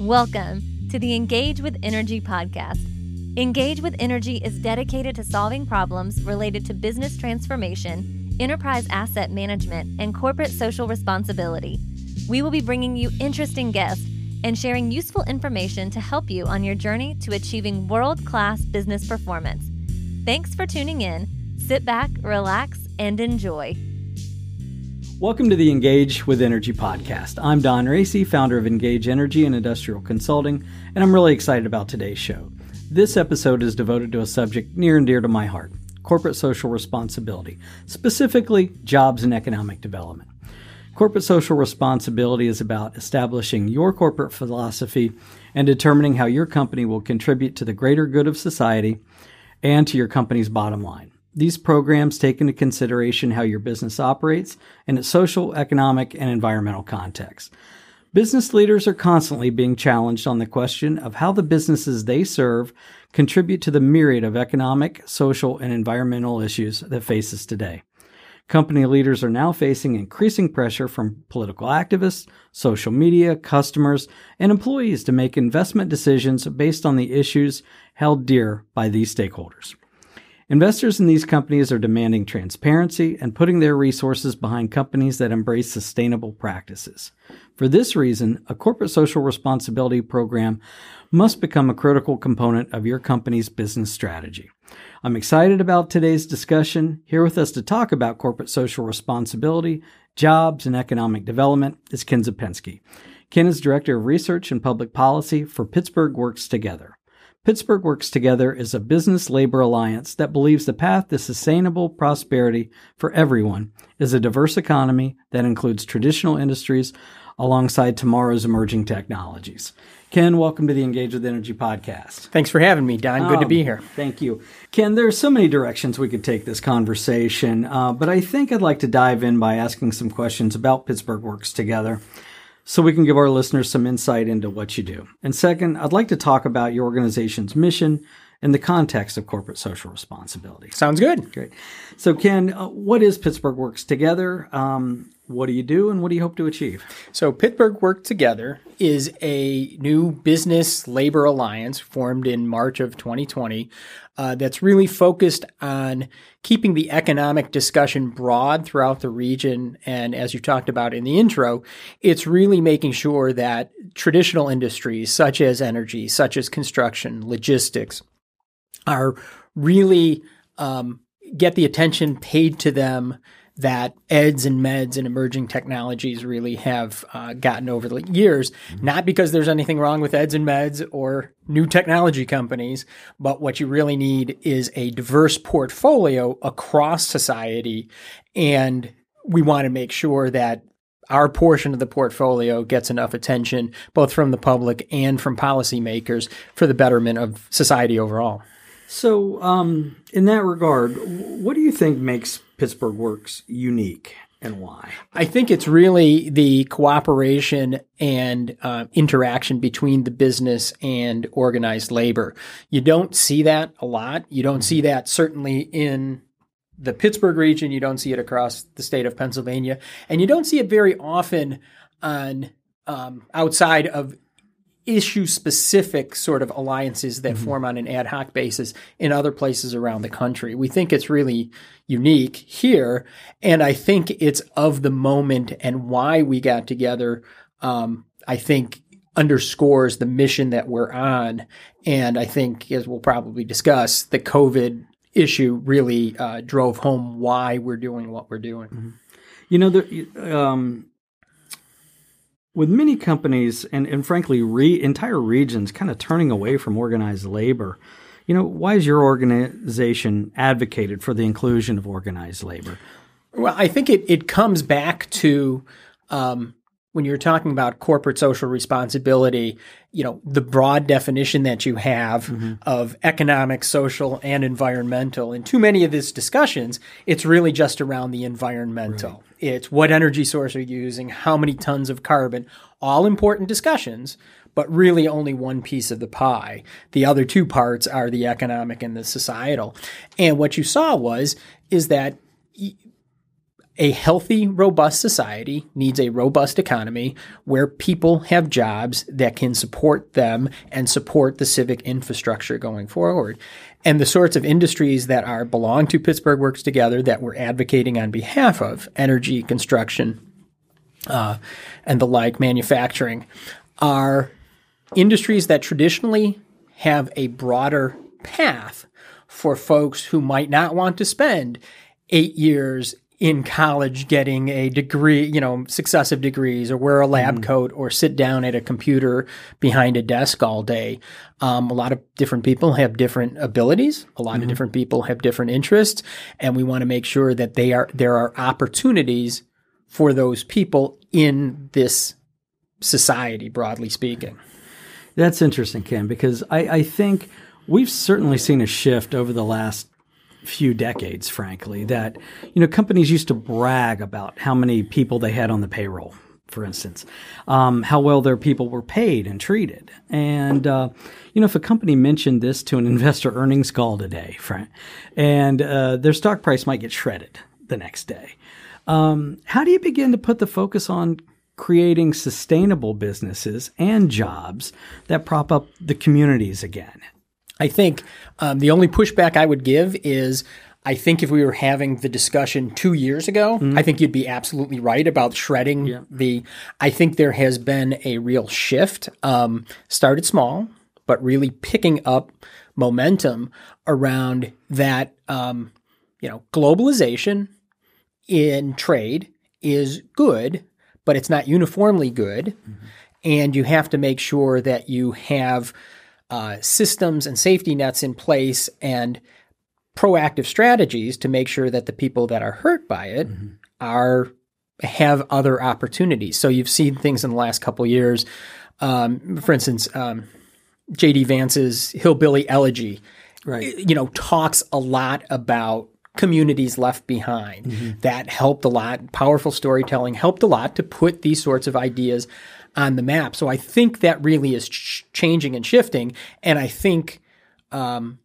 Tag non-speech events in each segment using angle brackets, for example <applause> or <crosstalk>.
Welcome to the Engage with Energy podcast. Engage with Energy is dedicated to solving problems related to business transformation, enterprise asset management, and corporate social responsibility. We will be bringing you interesting guests and sharing useful information to help you on your journey to achieving world class business performance. Thanks for tuning in. Sit back, relax, and enjoy. Welcome to the Engage with Energy podcast. I'm Don Racy, founder of Engage Energy and Industrial Consulting, and I'm really excited about today's show. This episode is devoted to a subject near and dear to my heart corporate social responsibility, specifically jobs and economic development. Corporate social responsibility is about establishing your corporate philosophy and determining how your company will contribute to the greater good of society and to your company's bottom line. These programs take into consideration how your business operates in its social, economic, and environmental context. Business leaders are constantly being challenged on the question of how the businesses they serve contribute to the myriad of economic, social, and environmental issues that face us today. Company leaders are now facing increasing pressure from political activists, social media, customers, and employees to make investment decisions based on the issues held dear by these stakeholders. Investors in these companies are demanding transparency and putting their resources behind companies that embrace sustainable practices. For this reason, a corporate social responsibility program must become a critical component of your company's business strategy. I'm excited about today's discussion. Here with us to talk about corporate social responsibility, jobs, and economic development is Ken Zapinski. Ken is Director of Research and Public Policy for Pittsburgh Works Together. Pittsburgh Works Together is a business labor alliance that believes the path to sustainable prosperity for everyone is a diverse economy that includes traditional industries alongside tomorrow's emerging technologies. Ken, welcome to the Engage with Energy podcast. Thanks for having me, Don. Good um, to be um, here. Thank you. Ken, there's so many directions we could take this conversation, uh, but I think I'd like to dive in by asking some questions about Pittsburgh Works Together so we can give our listeners some insight into what you do. And second, I'd like to talk about your organization's mission in the context of corporate social responsibility. Sounds good. Great. So, Ken, uh, what is Pittsburgh Works Together? Um, what do you do and what do you hope to achieve? So, Pittsburgh Work Together is a new business labor alliance formed in March of 2020 uh, that's really focused on keeping the economic discussion broad throughout the region. And as you talked about in the intro, it's really making sure that traditional industries such as energy, such as construction, logistics, are really um, get the attention paid to them that eds and meds and emerging technologies really have uh, gotten over the years. Mm-hmm. Not because there's anything wrong with eds and meds or new technology companies, but what you really need is a diverse portfolio across society. And we want to make sure that our portion of the portfolio gets enough attention, both from the public and from policymakers, for the betterment of society overall. So, um, in that regard, what do you think makes Pittsburgh Works unique and why? I think it's really the cooperation and uh, interaction between the business and organized labor. You don't see that a lot. You don't see that certainly in the Pittsburgh region. You don't see it across the state of Pennsylvania, and you don't see it very often on um, outside of issue specific sort of alliances that mm-hmm. form on an ad hoc basis in other places around the country. We think it's really unique here. And I think it's of the moment and why we got together. Um, I think underscores the mission that we're on. And I think, as we'll probably discuss, the COVID issue really uh, drove home why we're doing what we're doing. Mm-hmm. You know, the, um, with many companies and, and frankly re, entire regions kind of turning away from organized labor you know why is your organization advocated for the inclusion of organized labor well i think it, it comes back to um, when you're talking about corporate social responsibility, you know, the broad definition that you have mm-hmm. of economic, social, and environmental. In too many of these discussions, it's really just around the environmental. Right. It's what energy source are you using, how many tons of carbon, all important discussions, but really only one piece of the pie. The other two parts are the economic and the societal. And what you saw was, is that a healthy, robust society needs a robust economy where people have jobs that can support them and support the civic infrastructure going forward. And the sorts of industries that are belong to Pittsburgh Works Together that we're advocating on behalf of energy, construction, uh, and the like, manufacturing, are industries that traditionally have a broader path for folks who might not want to spend eight years in college getting a degree, you know, successive degrees or wear a lab mm. coat or sit down at a computer behind a desk all day. Um, a lot of different people have different abilities. A lot mm-hmm. of different people have different interests. And we want to make sure that they are, there are opportunities for those people in this society, broadly speaking. That's interesting, Ken, because I, I think we've certainly seen a shift over the last few decades, frankly, that you know companies used to brag about how many people they had on the payroll, for instance, um, how well their people were paid and treated, and uh, you know if a company mentioned this to an <laughs> investor earnings call today, Frank, and uh, their stock price might get shredded the next day. Um, how do you begin to put the focus on creating sustainable businesses and jobs that prop up the communities again? I think um, the only pushback I would give is I think if we were having the discussion two years ago, mm-hmm. I think you'd be absolutely right about shredding yeah. the. I think there has been a real shift. Um, started small, but really picking up momentum around that. Um, you know, globalization in trade is good, but it's not uniformly good. Mm-hmm. And you have to make sure that you have uh, systems and safety nets in place and proactive strategies to make sure that the people that are hurt by it mm-hmm. are have other opportunities. So you've seen things in the last couple years. Um, for instance, um, J.D. Vance's Hillbilly Elegy, right? You know, talks a lot about communities left behind. Mm-hmm. That helped a lot. Powerful storytelling helped a lot to put these sorts of ideas on the map. So I think that really is ch- changing and shifting. And I think um,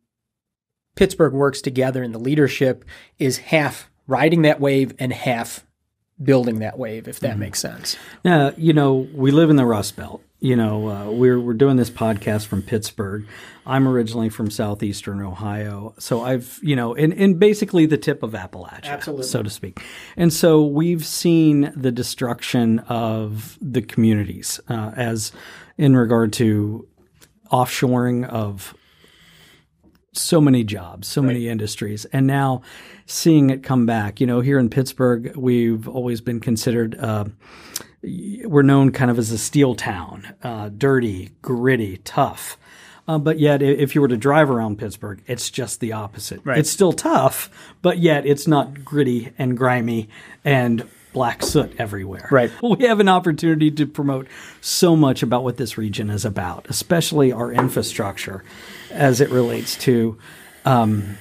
Pittsburgh works together and the leadership is half riding that wave and half building that wave, if that mm-hmm. makes sense. Now, you know, we live in the Rust Belt you know, uh, we're we're doing this podcast from Pittsburgh. I'm originally from southeastern Ohio, so I've you know, in, in basically the tip of Appalachia, Absolutely. so to speak. And so we've seen the destruction of the communities uh, as in regard to offshoring of so many jobs, so right. many industries, and now seeing it come back. You know, here in Pittsburgh, we've always been considered. Uh, we're known kind of as a steel town, uh, dirty, gritty, tough. Uh, but yet, if you were to drive around Pittsburgh, it's just the opposite. Right. It's still tough, but yet it's not gritty and grimy and black soot everywhere. Right. <laughs> We have an opportunity to promote so much about what this region is about, especially our infrastructure as it relates to um,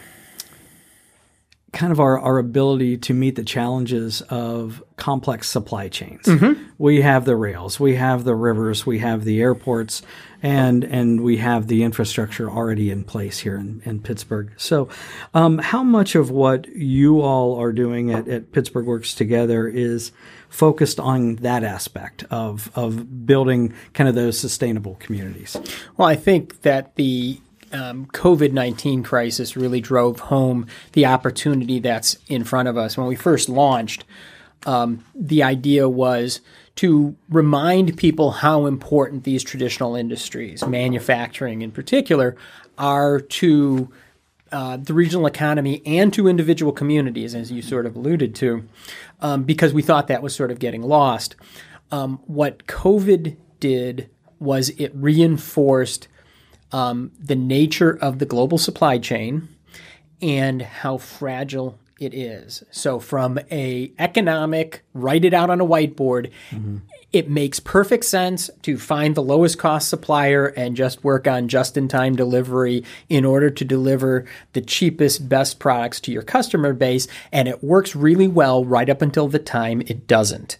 kind of our, our ability to meet the challenges of complex supply chains. Mm-hmm. We have the rails, we have the rivers, we have the airports, and and we have the infrastructure already in place here in, in Pittsburgh. So, um, how much of what you all are doing at, at Pittsburgh Works Together is focused on that aspect of of building kind of those sustainable communities? Well, I think that the um, COVID 19 crisis really drove home the opportunity that's in front of us. When we first launched, um, the idea was to remind people how important these traditional industries, manufacturing in particular, are to uh, the regional economy and to individual communities, as you sort of alluded to, um, because we thought that was sort of getting lost. Um, what COVID did was it reinforced um, the nature of the global supply chain and how fragile it is. So from a economic, write it out on a whiteboard, mm-hmm. it makes perfect sense to find the lowest cost supplier and just work on just in time delivery in order to deliver the cheapest, best products to your customer base. And it works really well right up until the time it doesn't.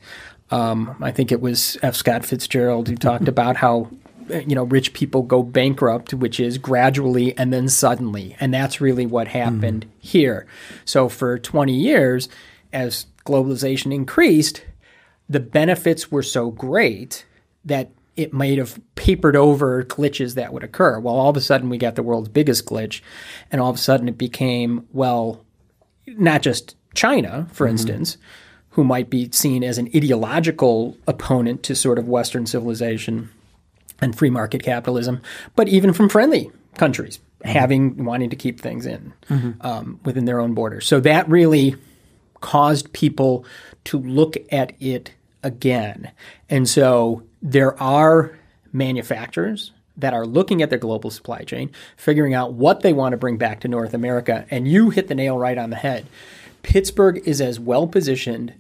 Um, I think it was F. Scott Fitzgerald who talked <laughs> about how you know rich people go bankrupt which is gradually and then suddenly and that's really what happened mm-hmm. here so for 20 years as globalization increased, the benefits were so great that it might have papered over glitches that would occur. Well, all of a sudden we got the world's biggest glitch, and all of a sudden it became, well, not just China, for mm-hmm. instance, who might be seen as an ideological opponent to sort of Western civilization and free market capitalism, but even from friendly countries mm-hmm. having wanting to keep things in mm-hmm. um, within their own borders. So that really caused people to look at it again. And so there are manufacturers that are looking at their global supply chain, figuring out what they want to bring back to North America. And you hit the nail right on the head. Pittsburgh is as well positioned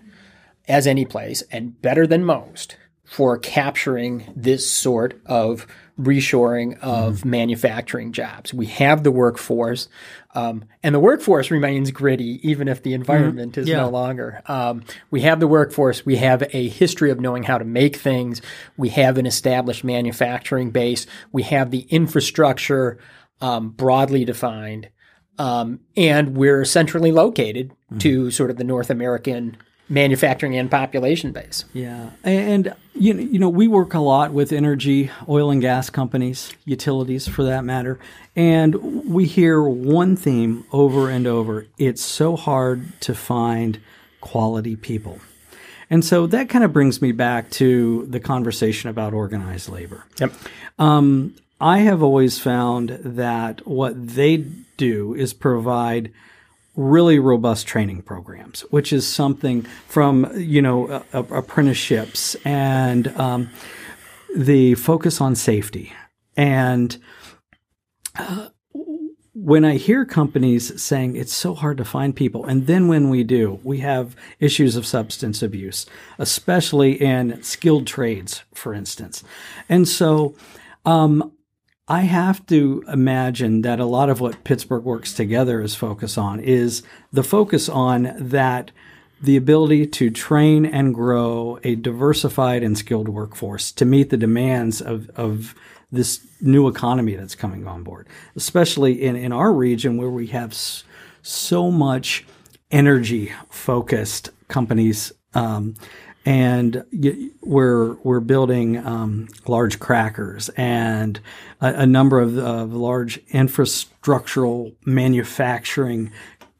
as any place and better than most for capturing this sort of reshoring of mm-hmm. manufacturing jobs. We have the workforce, um, and the workforce remains gritty even if the environment mm-hmm. is yeah. no longer. Um, we have the workforce. We have a history of knowing how to make things. We have an established manufacturing base. We have the infrastructure um, broadly defined. Um, and we're centrally located mm-hmm. to sort of the North American manufacturing and population base. Yeah, and you know, you know, we work a lot with energy, oil and gas companies, utilities for that matter, and we hear one theme over and over: it's so hard to find quality people. And so that kind of brings me back to the conversation about organized labor. Yep. Um, I have always found that what they do is provide really robust training programs, which is something from you know uh, apprenticeships and um, the focus on safety. And uh, when I hear companies saying it's so hard to find people, and then when we do, we have issues of substance abuse, especially in skilled trades, for instance. And so um, I have to imagine that a lot of what Pittsburgh Works Together is focused on is the focus on that the ability to train and grow a diversified and skilled workforce to meet the demands of, of this new economy that's coming on board, especially in, in our region where we have so much energy focused companies um, and we're we're building um, large crackers and a, a number of, of, large infrastructural manufacturing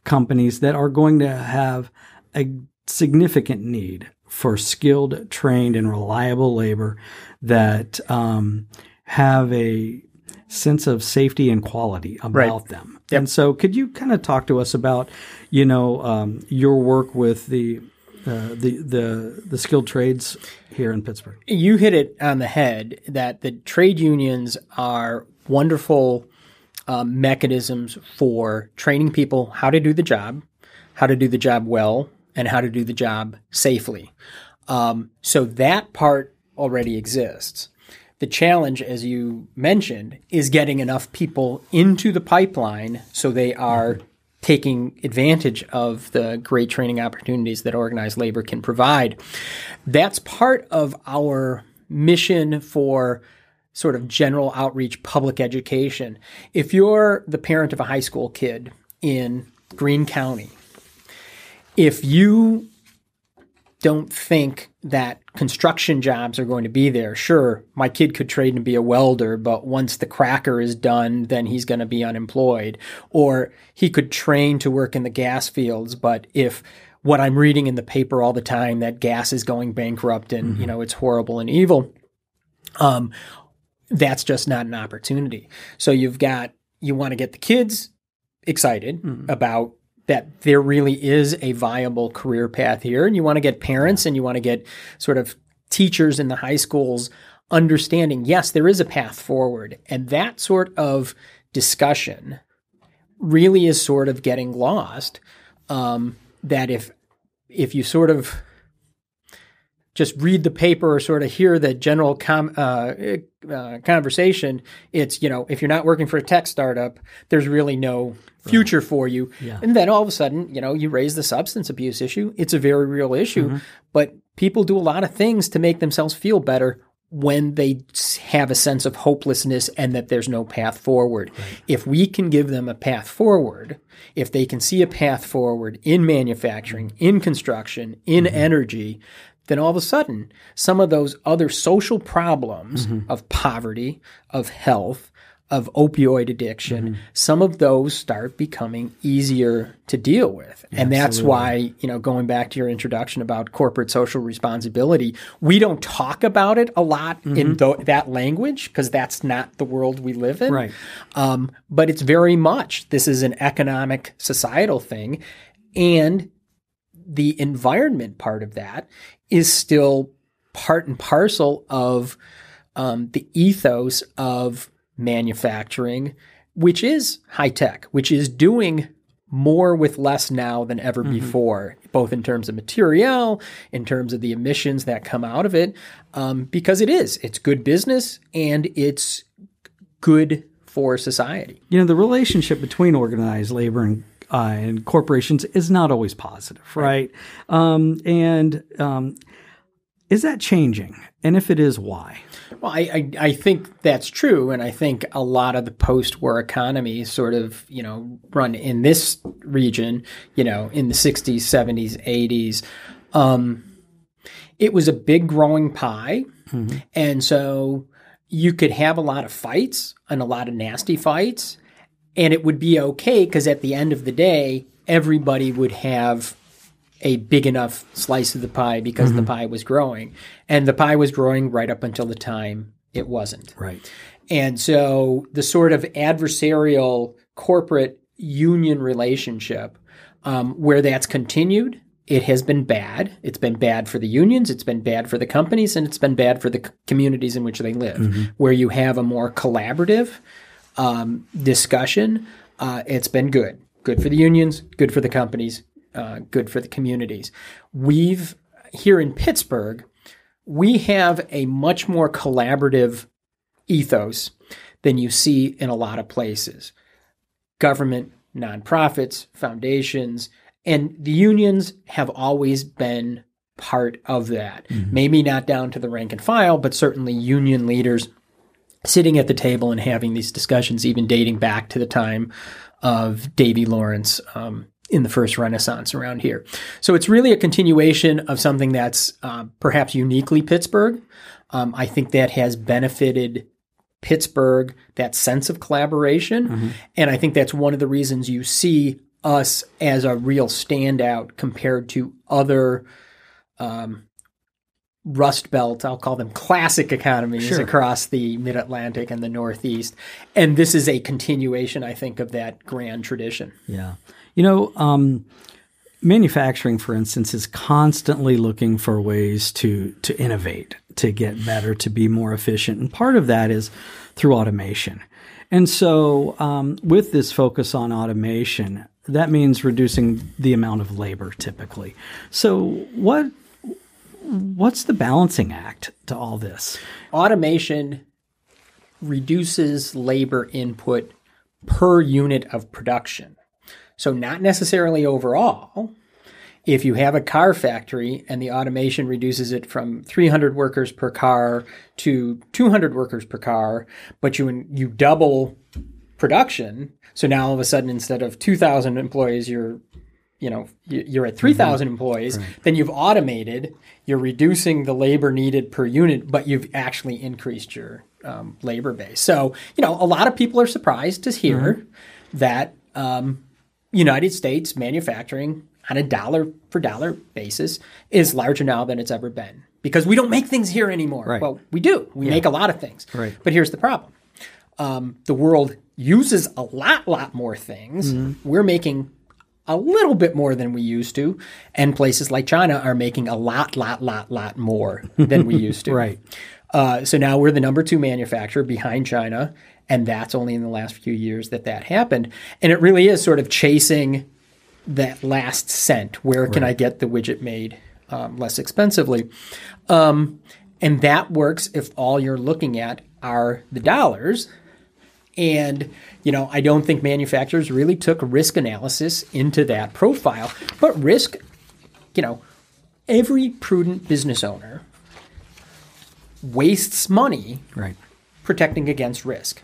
companies that are going to have a significant need for skilled, trained, and reliable labor that um, have a sense of safety and quality about right. them. Yep. And so, could you kind of talk to us about, you know, um, your work with the uh, the the the skilled trades here in Pittsburgh. You hit it on the head that the trade unions are wonderful um, mechanisms for training people how to do the job, how to do the job well, and how to do the job safely. Um, so that part already exists. The challenge, as you mentioned, is getting enough people into the pipeline so they are taking advantage of the great training opportunities that organized labor can provide. That's part of our mission for sort of general outreach public education. If you're the parent of a high school kid in Greene County, if you don't think that construction jobs are going to be there. Sure, my kid could trade and be a welder, but once the cracker is done, then he's going to be unemployed. Or he could train to work in the gas fields, but if what I'm reading in the paper all the time that gas is going bankrupt and mm-hmm. you know it's horrible and evil, um, that's just not an opportunity. So you've got you want to get the kids excited mm-hmm. about that there really is a viable career path here. And you want to get parents and you want to get sort of teachers in the high schools understanding, yes, there is a path forward. And that sort of discussion really is sort of getting lost. Um, that if if you sort of just read the paper or sort of hear the general com, uh, uh, conversation, it's you know if you're not working for a tech startup, there's really no future right. for you. Yeah. And then all of a sudden, you know, you raise the substance abuse issue. It's a very real issue, mm-hmm. but people do a lot of things to make themselves feel better when they have a sense of hopelessness and that there's no path forward. Right. If we can give them a path forward, if they can see a path forward in manufacturing, in construction, in mm-hmm. energy, then all of a sudden, some of those other social problems mm-hmm. of poverty, of health, of opioid addiction, mm-hmm. some of those start becoming easier to deal with. Yeah, and that's absolutely. why, you know, going back to your introduction about corporate social responsibility, we don't talk about it a lot mm-hmm. in th- that language because that's not the world we live in. Right. Um, but it's very much this is an economic societal thing. And the environment part of that is still part and parcel of um, the ethos of manufacturing, which is high tech, which is doing more with less now than ever mm-hmm. before, both in terms of material, in terms of the emissions that come out of it, um, because it is. It's good business and it's good for society. You know, the relationship between organized labor and uh, and corporations is not always positive, right? right. Um, and um, is that changing? And if it is, why? Well, I, I, I, think that's true. And I think a lot of the post war economy sort of, you know, run in this region, you know, in the 60s, 70s, 80s. Um, it was a big growing pie. Mm-hmm. And so you could have a lot of fights and a lot of nasty fights. And it would be okay because at the end of the day, everybody would have a big enough slice of the pie because mm-hmm. the pie was growing. And the pie was growing right up until the time it wasn't. Right. And so the sort of adversarial corporate union relationship um, where that's continued, it has been bad. It's been bad for the unions, it's been bad for the companies, and it's been bad for the c- communities in which they live. Mm-hmm. Where you have a more collaborative um, discussion, uh, it's been good. Good for the unions, good for the companies, uh, good for the communities. We've here in Pittsburgh, we have a much more collaborative ethos than you see in a lot of places. Government, nonprofits, foundations, and the unions have always been part of that. Mm-hmm. Maybe not down to the rank and file, but certainly union leaders sitting at the table and having these discussions, even dating back to the time of Davy Lawrence um, in the first Renaissance around here. So it's really a continuation of something that's uh, perhaps uniquely Pittsburgh. Um, I think that has benefited Pittsburgh, that sense of collaboration. Mm-hmm. And I think that's one of the reasons you see us as a real standout compared to other um, Rust Belt, I'll call them classic economies sure. across the mid Atlantic and the Northeast. And this is a continuation, I think, of that grand tradition. Yeah. You know, um, manufacturing, for instance, is constantly looking for ways to to innovate, to get better, to be more efficient, and part of that is through automation. And so, um, with this focus on automation, that means reducing the amount of labor typically. So, what what's the balancing act to all this? Automation reduces labor input per unit of production. So, not necessarily overall. If you have a car factory and the automation reduces it from 300 workers per car to 200 workers per car, but you you double production, so now all of a sudden instead of 2,000 employees, you're you know you're at 3000 mm-hmm. employees right. then you've automated you're reducing the labor needed per unit but you've actually increased your um, labor base so you know a lot of people are surprised to hear mm-hmm. that um, United States manufacturing on a dollar for dollar basis is larger now than it's ever been because we don't make things here anymore. Right. Well, we do. We yeah. make a lot of things. Right. But here's the problem: um, the world uses a lot, lot more things. Mm-hmm. We're making a little bit more than we used to, and places like China are making a lot, lot, lot, lot more than we used to. <laughs> right. Uh, so now we're the number two manufacturer behind China, and that's only in the last few years that that happened. And it really is sort of chasing that last cent. Where can right. I get the widget made um, less expensively? Um, and that works if all you're looking at are the dollars. And, you know, I don't think manufacturers really took risk analysis into that profile. But risk, you know, every prudent business owner wastes money Right. protecting against risk.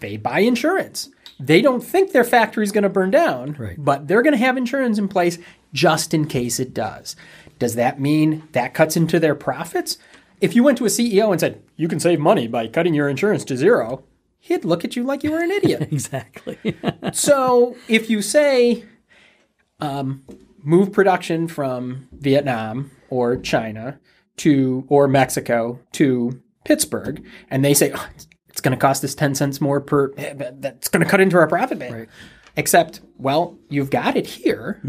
They buy insurance. They don't think their factory is going to burn down, Right. but they're going to have insurance in place just in case it does. Does that mean that cuts into their profits? If you went to a CEO and said, you can save money by cutting your insurance to zero, he'd look at you like you were an idiot. <laughs> Exactly. <laughs> so if you say, um, move production from Vietnam or China to or Mexico to Pittsburgh, and they say oh, it's, going to cost us ten cents more per, that's going to cut into our profit base. Right. Except, well, you've got it here,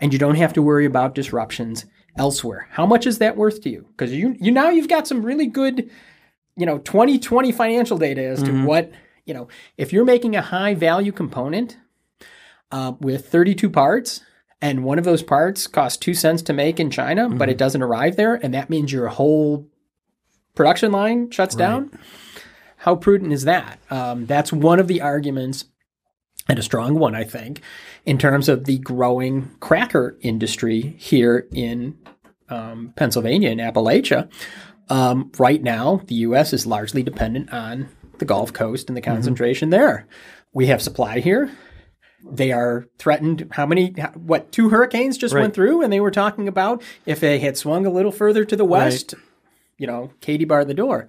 and you don't have to worry about disruptions elsewhere. How much is that worth to you? Because you you now you've got some really good, you know, 2020 financial data as to what you know. If you're making a high value component uh, with 32 parts, and one of those parts costs two cents to make in China, but it doesn't arrive there, and that means your whole production line shuts down. How prudent is that? Um, that's one of the arguments, and a strong one, I think, in terms of the growing cracker industry here in um, Pennsylvania and Appalachia. Um, right now, the U.S. is largely dependent on the Gulf Coast and the concentration there. We have supply here. They are threatened. How many? What two hurricanes just Right. went through, and they were talking about if they had swung a little further to the west, you know, Katie barred the door.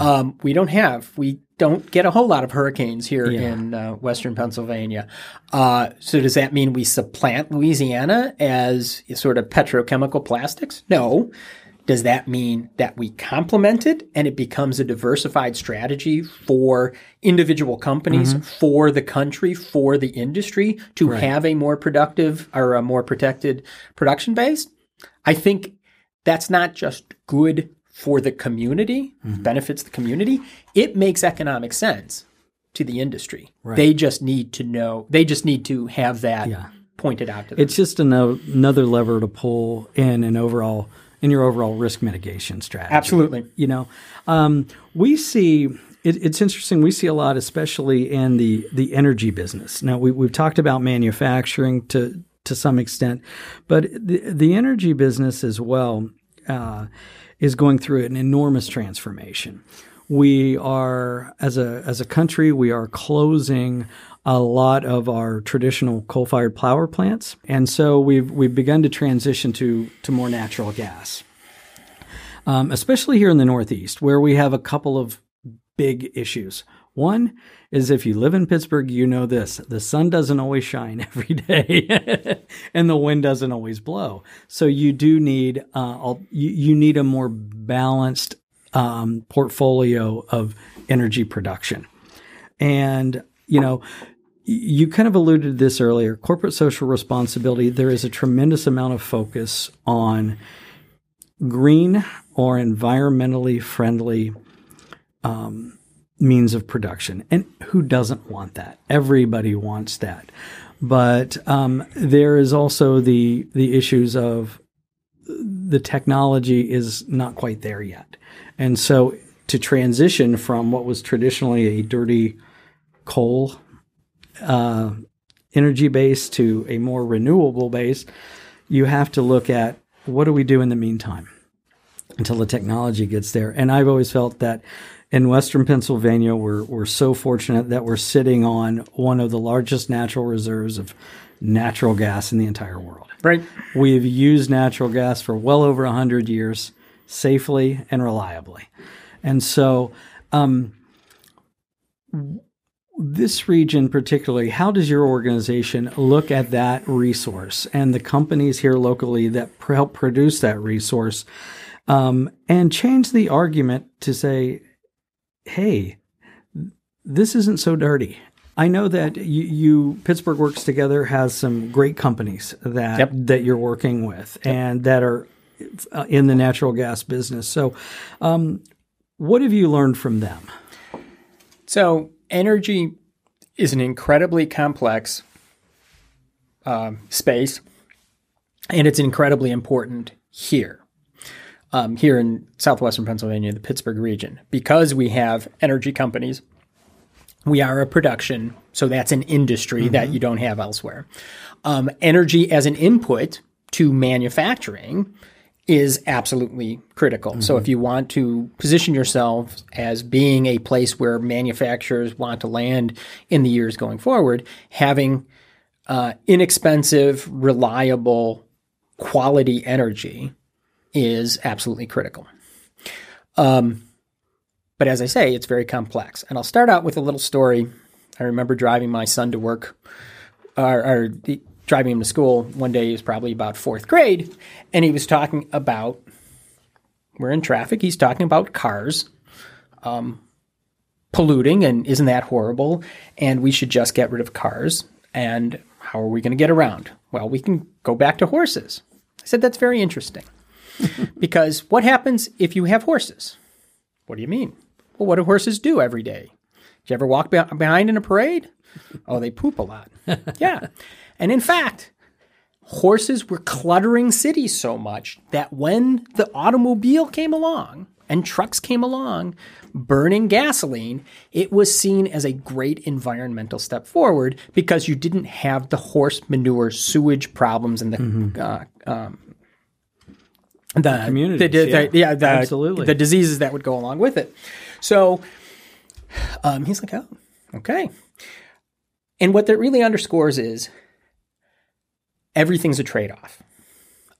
Um, we don't have. We don't get a whole lot of hurricanes here Yeah. in uh, western Pennsylvania. Uh, so does that mean we supplant Louisiana as sort of petrochemical plastics? No. Does that mean that we complement it and it becomes a diversified strategy for individual companies, mm-hmm. for the country, for the industry to have a more productive or a more protected production base? I think that's not just good for the community, mm-hmm. benefits the community. It makes economic sense to the industry. They just need to know, they just need to have that Yeah. pointed out to them. It's just another lever to pull in an overall in your overall risk mitigation strategy. Absolutely. You know, um, we see it, it's interesting. We see a lot, especially in the the energy business. Now we, we've talked about manufacturing to to some extent, but the the energy business as well uh, is going through an enormous transformation. We are as a as a country, we are closing a lot of our traditional coal-fired power plants, and so we've we've begun to transition to to more natural gas um, especially here in the Northeast, where we have a couple of big issues. One is if you live in Pittsburgh, you know this the sun doesn't always shine <laughs> every day <laughs> and the wind doesn't always blow. So you do need, uh, you, you need a more balanced um, portfolio of energy production. And, you know, you kind of alluded to this earlier corporate social responsibility. There is a tremendous amount of focus on green or environmentally friendly um, means of production. And who doesn't want that? Everybody wants that. But um, there is also the the issues of the technology is not quite there yet, and so to transition from what was traditionally a dirty coal uh, energy base to a more renewable base, you have to look at what do we do in the meantime until the technology gets there. And I've always felt that in Western Pennsylvania, we're, we're so fortunate that we're sitting on one of the largest natural reserves of natural gas in the entire world. right. We've used natural gas for well over 100 years safely and reliably. And so, um, this region particularly, how does your organization look at that resource and the companies here locally that pr- help produce that resource um, and change the argument to say, hey, this isn't so dirty. I know that you, you Pittsburgh Works Together has some great companies that Yep. that you're working with and that are uh, in the natural gas business. So, um, what have you learned from them? So, energy is an incredibly complex um, space, and it's incredibly important here, um, here in southwestern Pennsylvania, the Pittsburgh region, because we have energy companies. We are a production, so that's an industry that you don't have elsewhere. Um, energy as an input to manufacturing is absolutely critical. So if you want to position yourself as being a place where manufacturers want to land in the years going forward, having uh, inexpensive, reliable, quality energy is absolutely critical. Um, but as I say, it's very complex. And I'll start out with a little story. I remember driving my son to work, or, or the, driving him to school one day. He was probably about fourth grade, and he was talking about. We're in traffic. He's talking about cars um, polluting, and isn't that horrible? And we should just get rid of cars. And how are we going to get around? Well, we can go back to horses. I said that's very interesting <laughs> because what happens if you have horses? What do you mean? Well, what do horses do every day? Do you ever walk be- behind in a parade? Oh, they poop a lot. <laughs> yeah. And in fact, horses were cluttering cities so much that when the automobile came along and trucks came along burning gasoline, it was seen as a great environmental step forward because you didn't have the horse manure sewage problems and the uh, um, the Communities, the, the- yeah. yeah, the, Absolutely. the diseases that would go along with it. So um, he's like, oh, okay. And what that really underscores is everything's a trade off.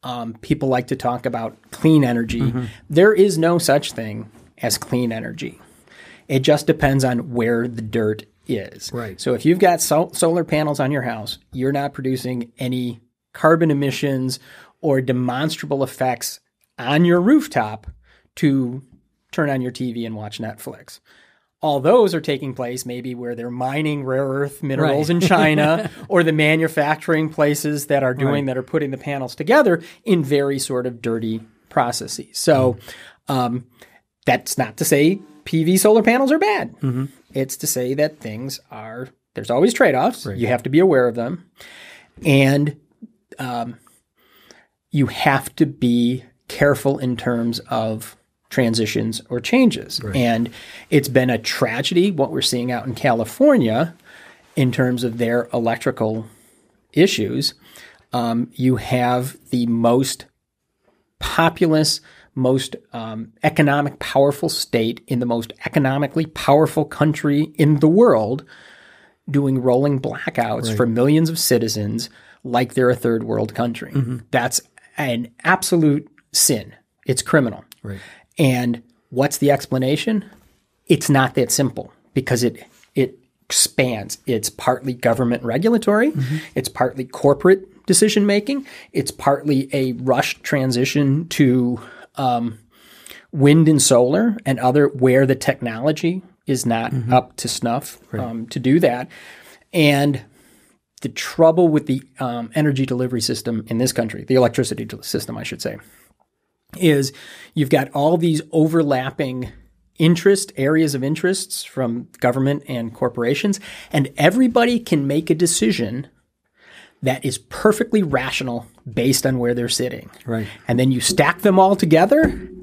Um, people like to talk about clean energy. There is no such thing as clean energy. It just depends on where the dirt is. Right. So if you've got sol- solar panels on your house, you're not producing any carbon emissions or demonstrable effects on your rooftop to turn on your TV and watch Netflix. All those are taking place maybe where they're mining rare earth minerals Right. in China <laughs> or the manufacturing places that are doing that are putting the panels together in very sort of dirty processes. So um, that's not to say PV solar panels are bad. It's to say that things are there's always trade-offs. You have to be aware of them. And um, you have to be careful in terms of transitions or changes. And it's been a tragedy what we're seeing out in California in terms of their electrical issues. Um, you have the most populous, most um, economic powerful state in the most economically powerful country in the world doing rolling blackouts for millions of citizens like they're a third world country. That's an absolute sin. It's criminal. Right. And what's the explanation? It's not that simple because it it expands. It's partly government regulatory, it's partly corporate decision making, it's partly a rushed transition to um, wind and solar and other where the technology is not up to snuff um, to do that. And the trouble with the um, energy delivery system in this country, the electricity system, I should say, is you've got all these overlapping interest areas of interests from government and corporations, and everybody can make a decision that is perfectly rational based on where they're sitting. Right. And then you stack them all together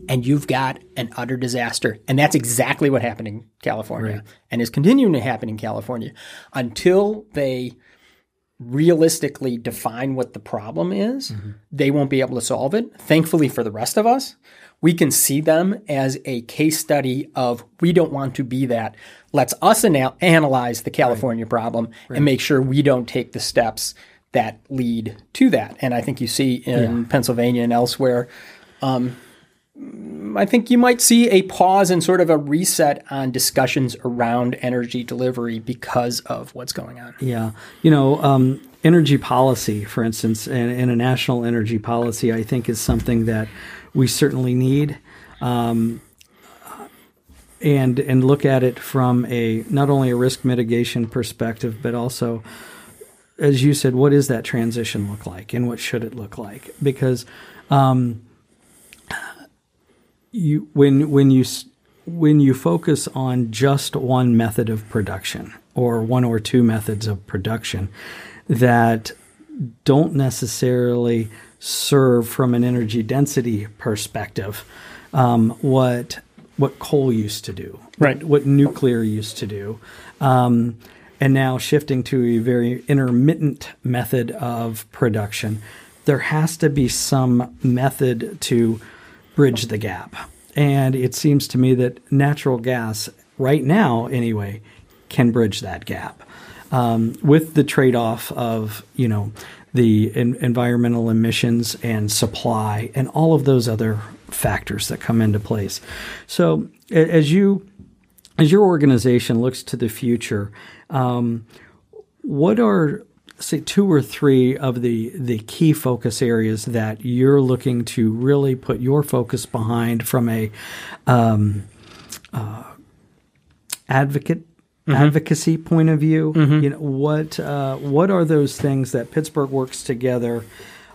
and you've got an utter disaster. And that's exactly what happened in California and is continuing to happen in California until they realistically define what the problem is, they won't be able to solve it. Thankfully for the rest of us, we can see them as a case study of we don't want to be that. Let's us ana- analyze the California problem and make sure we don't take the steps that lead to that. And I think you see in Pennsylvania and elsewhere um, I think you might see a pause and sort of a reset on discussions around energy delivery because of what's going on. Yeah. You know, um, energy policy, for instance, and, and a national energy policy, I think is something that we certainly need. Um, and and look at it from a not only a risk mitigation perspective, but also, as you said, what does that transition look like, and what should it look like? Because um, you when when you when you focus on just one method of production or one or two methods of production that don't necessarily serve from an energy density perspective um, what what coal used to do, Right. What, what nuclear used to do, um, and now shifting to a very intermittent method of production there has to be some method to bridge the gap. And it seems to me that natural gas, right now anyway, can bridge that gap um, with the trade off of, you know, the en- environmental emissions and supply and all of those other factors that come into place. So as you as your organization looks to the future, um, what are say two or three of the the key focus areas that you're looking to really put your focus behind from a um, uh, advocate mm-hmm. advocacy point of view mm-hmm. you know what uh, what are those things that Pittsburgh works together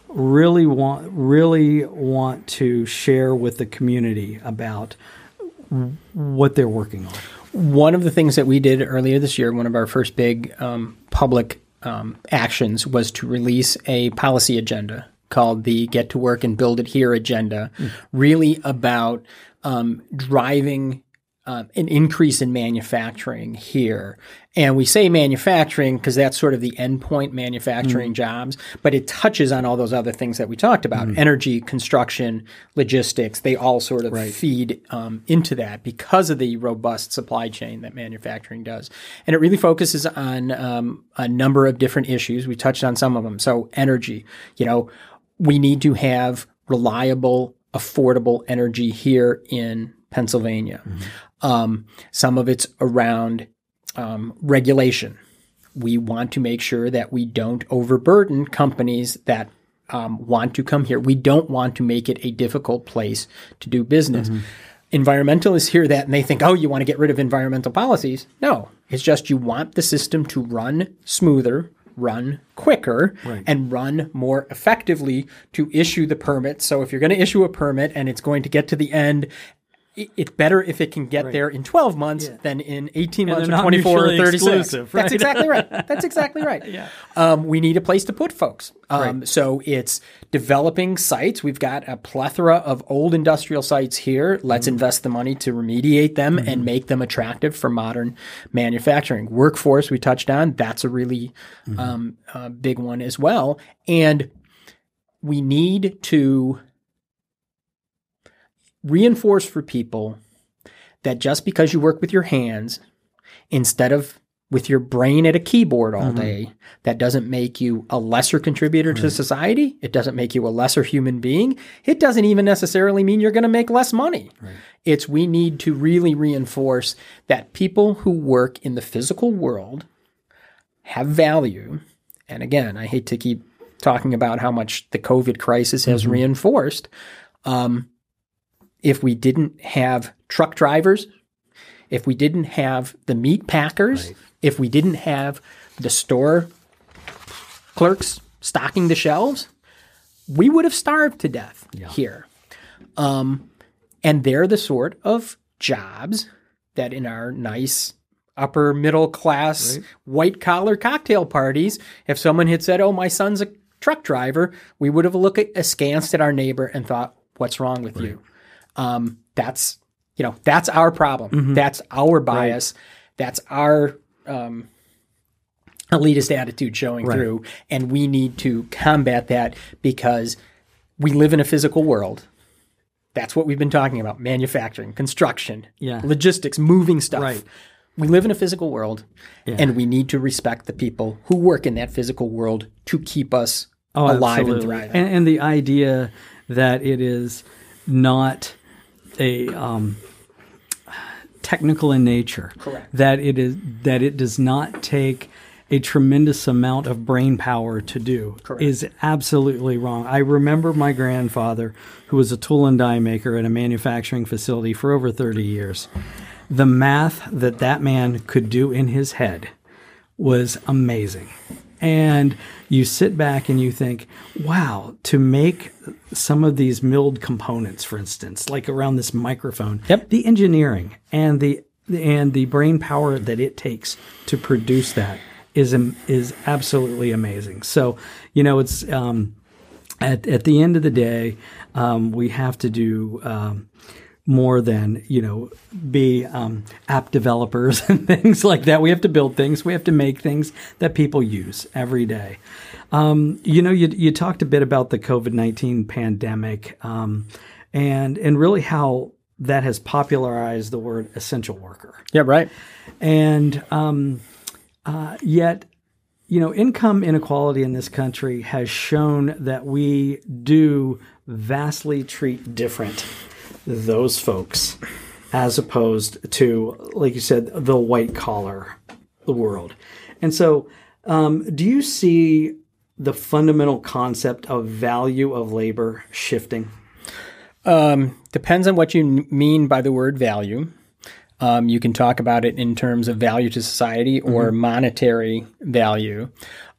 really want really want to share with the community about what they're working on one of the things that we did earlier this year, one of our first big um, public um, actions was to release a policy agenda called the Get to Work and Build It Here agenda, mm. really about um, driving uh, an increase in manufacturing here. And we say manufacturing because that's sort of the endpoint manufacturing mm. jobs, but it touches on all those other things that we talked about mm. energy, construction, logistics. They all sort of right. feed um, into that because of the robust supply chain that manufacturing does. And it really focuses on um, a number of different issues. We touched on some of them. So, energy, you know, we need to have reliable, affordable energy here in Pennsylvania. Mm-hmm. Um, some of it's around um, regulation. We want to make sure that we don't overburden companies that um, want to come here. We don't want to make it a difficult place to do business. Mm-hmm. Environmentalists hear that and they think, oh, you want to get rid of environmental policies. No, it's just you want the system to run smoother, run quicker right. and run more effectively to issue the permit. So if you're going to issue a permit and it's going to get to the end it's better if it can get right. there in 12 months yeah. than in 18 and months or 24 or 36. Right? That's exactly right. <laughs> That's exactly right. yeah. Um, we need a place to put folks. Um, right. So it's developing sites. We've got a plethora of old industrial sites here. Let's mm-hmm. invest the money to remediate them mm-hmm. and make them attractive for modern manufacturing. Workforce, we touched on. That's a really mm-hmm. um, uh, big one as well. And we need to reinforce for people that just because you work with your hands instead of with your brain at a keyboard all mm-hmm. day, that doesn't make you a lesser contributor right. to society. It doesn't make you a lesser human being. It doesn't even necessarily mean you're going to make less money. Right. It's we need to really reinforce that people who work in the physical world have value. And again, I hate to keep talking about how much the COVID crisis has mm-hmm. reinforced. Um, if we didn't have truck drivers, if we didn't have the meat packers, right. if we didn't have the store clerks stocking the shelves, we would have starved to death yeah. here. Um, and they're the sort of jobs that in our nice upper middle class right. white collar cocktail parties, if someone had said, "Oh, my son's a truck driver," we would have looked askance at our neighbor and thought, "What's wrong with right. you?" Um, that's you know that's our problem. Mm-hmm. That's our bias. Right. That's our um, elitist attitude showing right. through, and we need to combat that because we live in a physical world. That's what we've been talking about: manufacturing, construction, yeah. logistics, moving stuff. Right. We live in a physical world, yeah. and we need to respect the people who work in that physical world to keep us oh, alive absolutely. and thriving. And, and the idea that it is not a um, technical in nature. Correct. That it is that it does not take a tremendous amount of brain power to do Correct. is absolutely wrong. I remember my grandfather, who was a tool and die maker at a manufacturing facility for over 30 years. The math that that man could do in his head was amazing. And you sit back and you think, wow, to make some of these milled components, for instance, like around this microphone, yep. the engineering and the and the brain power that it takes to produce that is is absolutely amazing. So, you know, it's um, at at the end of the day, um, we have to do um, more than you know be um, app developers <laughs> and things like that. We have to build things. We have to make things that people use every day. Um, you know, you you talked a bit about the COVID nineteen pandemic, um, and and really how that has popularized the word essential worker. Yeah, right. And um, uh, yet, you know, income inequality in this country has shown that we do vastly treat different those folks as opposed to, like you said, the white collar world. And so, um, do you see the fundamental concept of value of labor shifting? Um, depends on what you mean by the word value. Um, you can talk about it in terms of value to society or mm-hmm. monetary value.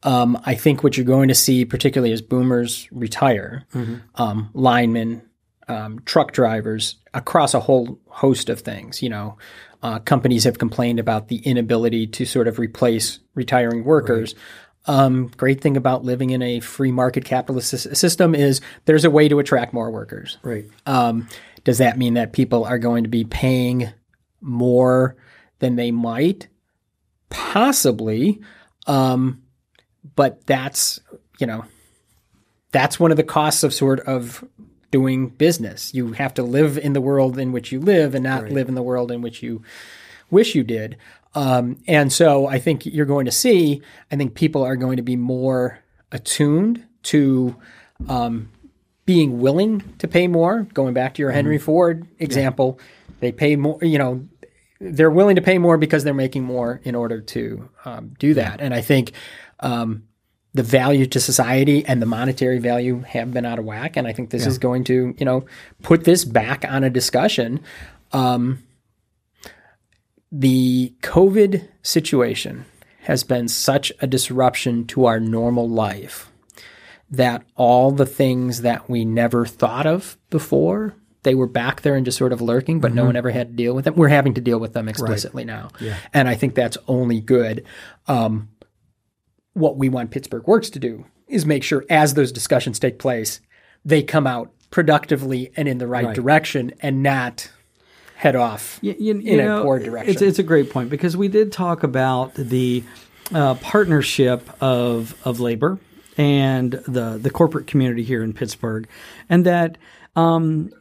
Um, I think what you're going to see, particularly as boomers retire, mm-hmm. um, linemen, um, truck drivers, across a whole host of things. You know, uh, companies have complained about the inability to sort of replace retiring workers. Right. Um, great thing about living in a free market capitalist system is there's a way to attract more workers. Right. Um, does that mean that people are going to be paying more than they might? Possibly. Um, but that's, you know, that's one of the costs of sort of doing business. You have to live in the world in which you live and not right. live in the world in which you wish you did. Um, and so I think you're going to see, I think people are going to be more attuned to um, being willing to pay more. Going back to your Henry mm-hmm. Ford example, yeah. they pay more, you know, they're willing to pay more because they're making more in order to um, do that. And I think um, the value to society and the monetary value have been out of whack. And I think this yeah. is going to, you know, put this back on a discussion. Um, the COVID situation has been such a disruption to our normal life that all the things that we never thought of before they were back there and just sort of lurking, but mm-hmm. no one ever had to deal with them. We're having to deal with them explicitly right. now, yeah. and I think that's only good. Um, what we want Pittsburgh Works to do is make sure as those discussions take place, they come out productively and in the right, right. direction, and not head off you, you, in you know, a poor direction. It's, it's, a great point because we did talk about the uh, partnership of of labor and the the corporate community here in Pittsburgh, and that. Um,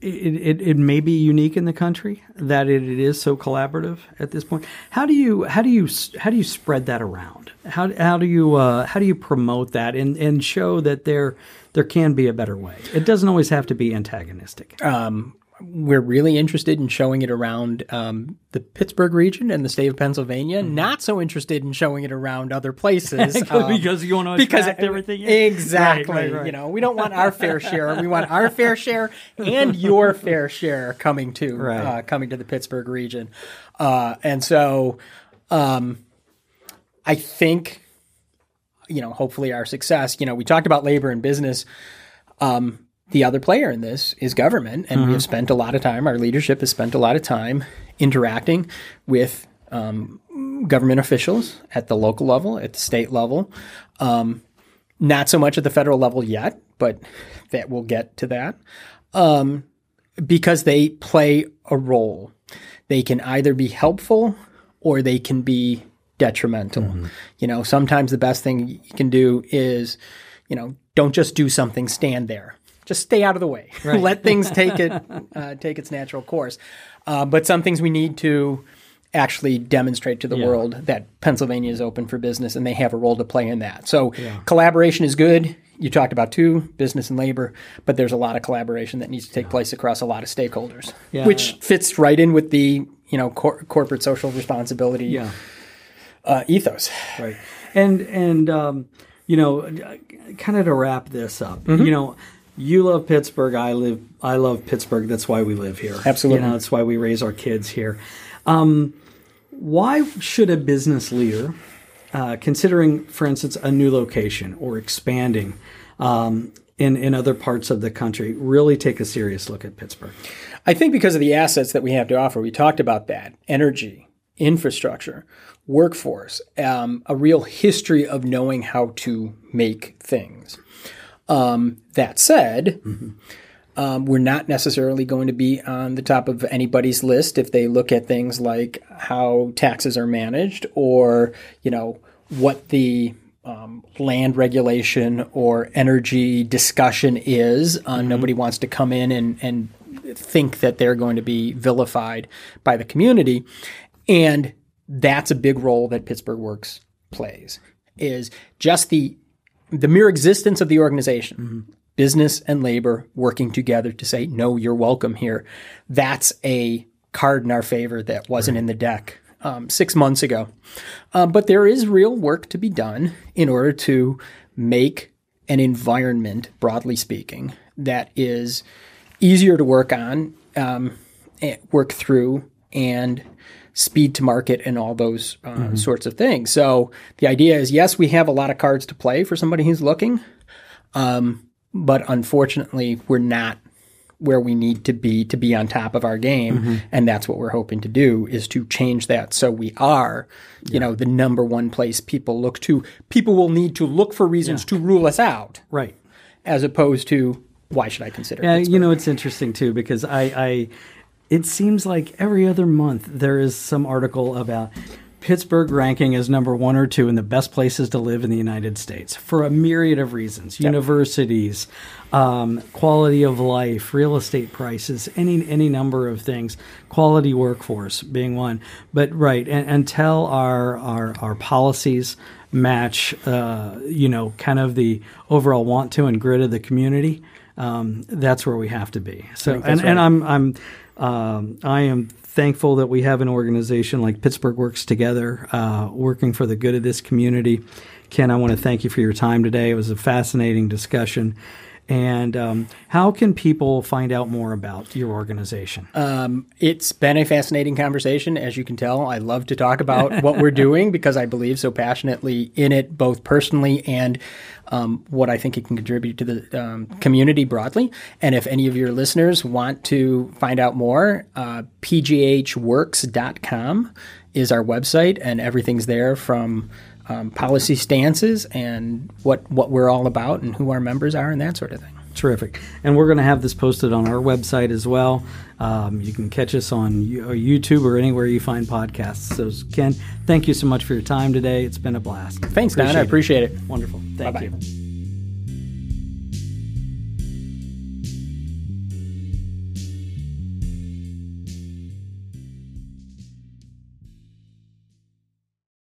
it, it, it, may be unique in the country that it, it is so collaborative at this point. How do you how do you how do you spread that around? How, how do you uh, how do you promote that and, and show that there there can be a better way? It doesn't always have to be antagonistic. Um, we're really interested in showing it around um, the Pittsburgh region and the state of Pennsylvania. Mm-hmm. Not so interested in showing it around other places <laughs> um, because you want to because everything. Exactly. Right, right, right. You know, we don't want our fair share. We want our fair share and your fair share coming to uh, coming to the Pittsburgh region. Uh, and so, um, I think, you know, hopefully our success. You know, we talked about labor and business. Um, the other player in this is government, and mm-hmm. we have spent a lot of time. Our leadership has spent a lot of time interacting with um, government officials at the local level, at the state level. Um, not so much at the federal level yet, but that we'll get to that. Um, because they play a role. They can either be helpful or they can be detrimental. Mm-hmm. You know, sometimes the best thing you can do is, you know, don't just do something, stand there just stay out of the way. Right. <laughs> Let things <laughs> take it uh, take its natural course. Uh, but some things we need to actually demonstrate to the yeah. world that Pennsylvania is open for business and they have a role to play in that. So yeah. collaboration is good. You talked about two, business and labor, but there's a lot of collaboration that needs to take yeah. place across a lot of stakeholders, which fits right in with the you know cor- corporate social responsibility uh, ethos. Right, and and um, you know, kind of to wrap this up, mm-hmm. you know, you love Pittsburgh. I live. I love Pittsburgh. That's why we live here. Absolutely. You know, that's why we raise our kids here. Um, why should a business leader, uh, considering, for instance, a new location or expanding um, in in other parts of the country, really take a serious look at Pittsburgh? I think because of the assets that we have to offer. We talked about that: energy, infrastructure, workforce, um, a real history of knowing how to make things. Um, that said, mm-hmm. Um, we're not necessarily going to be on the top of anybody's list if they look at things like how taxes are managed or, you know, what the um, land regulation or energy discussion is. Uh, mm-hmm. Nobody wants to come in and, and think that they're going to be vilified by the community. And that's a big role that Pittsburgh Works plays is just the the mere existence of the organization, mm-hmm. business and labor working together to say, no, you're welcome here. That's a card in our favor that wasn't right. in the deck um, six months ago. Um, but there is real work to be done in order to make an environment, broadly speaking, that is easier to work on, um, work through, and speed to market and all those uh, mm-hmm. sorts of things. So the idea is, yes, we have a lot of cards to play for somebody who's looking, um, but unfortunately, we're not where we need to be to be on top of our game mm-hmm. and that's what we're hoping to do is to change that so we are you yeah. know the number one place people look to people will need to look for reasons yeah. to rule us out right as opposed to why should i consider yeah Pittsburgh? you know it's interesting too because i i it seems like every other month there is some article about Pittsburgh ranking as number one or two in the best places to live in the United States for a myriad of reasons yep. universities, um, quality of life, real estate prices, any, any number of things, quality workforce being one. But right, and, until our, our, our policies match, uh, you know, kind of the overall want to and grit of the community, um, that's where we have to be. So, and, right. and I'm, I'm, um, I am thankful that we have an organization like Pittsburgh Works Together, uh, working for the good of this community. Ken, I want to thank you for your time today. It was a fascinating discussion. And um, how can people find out more about your organization? Um, it's been a fascinating conversation. As you can tell, I love to talk about <laughs> what we're doing because I believe so passionately in it, both personally and um, what I think it can contribute to the um, community broadly. And if any of your listeners want to find out more, uh, pghworks.com is our website, and everything's there from um, policy stances and what what we're all about and who our members are and that sort of thing. Terrific. And we're going to have this posted on our website as well. Um, you can catch us on uh, YouTube or anywhere you find podcasts. So, Ken, thank you so much for your time today. It's been a blast. Thanks, appreciate Don. I appreciate it. Wonderful. Thank Bye-bye. you.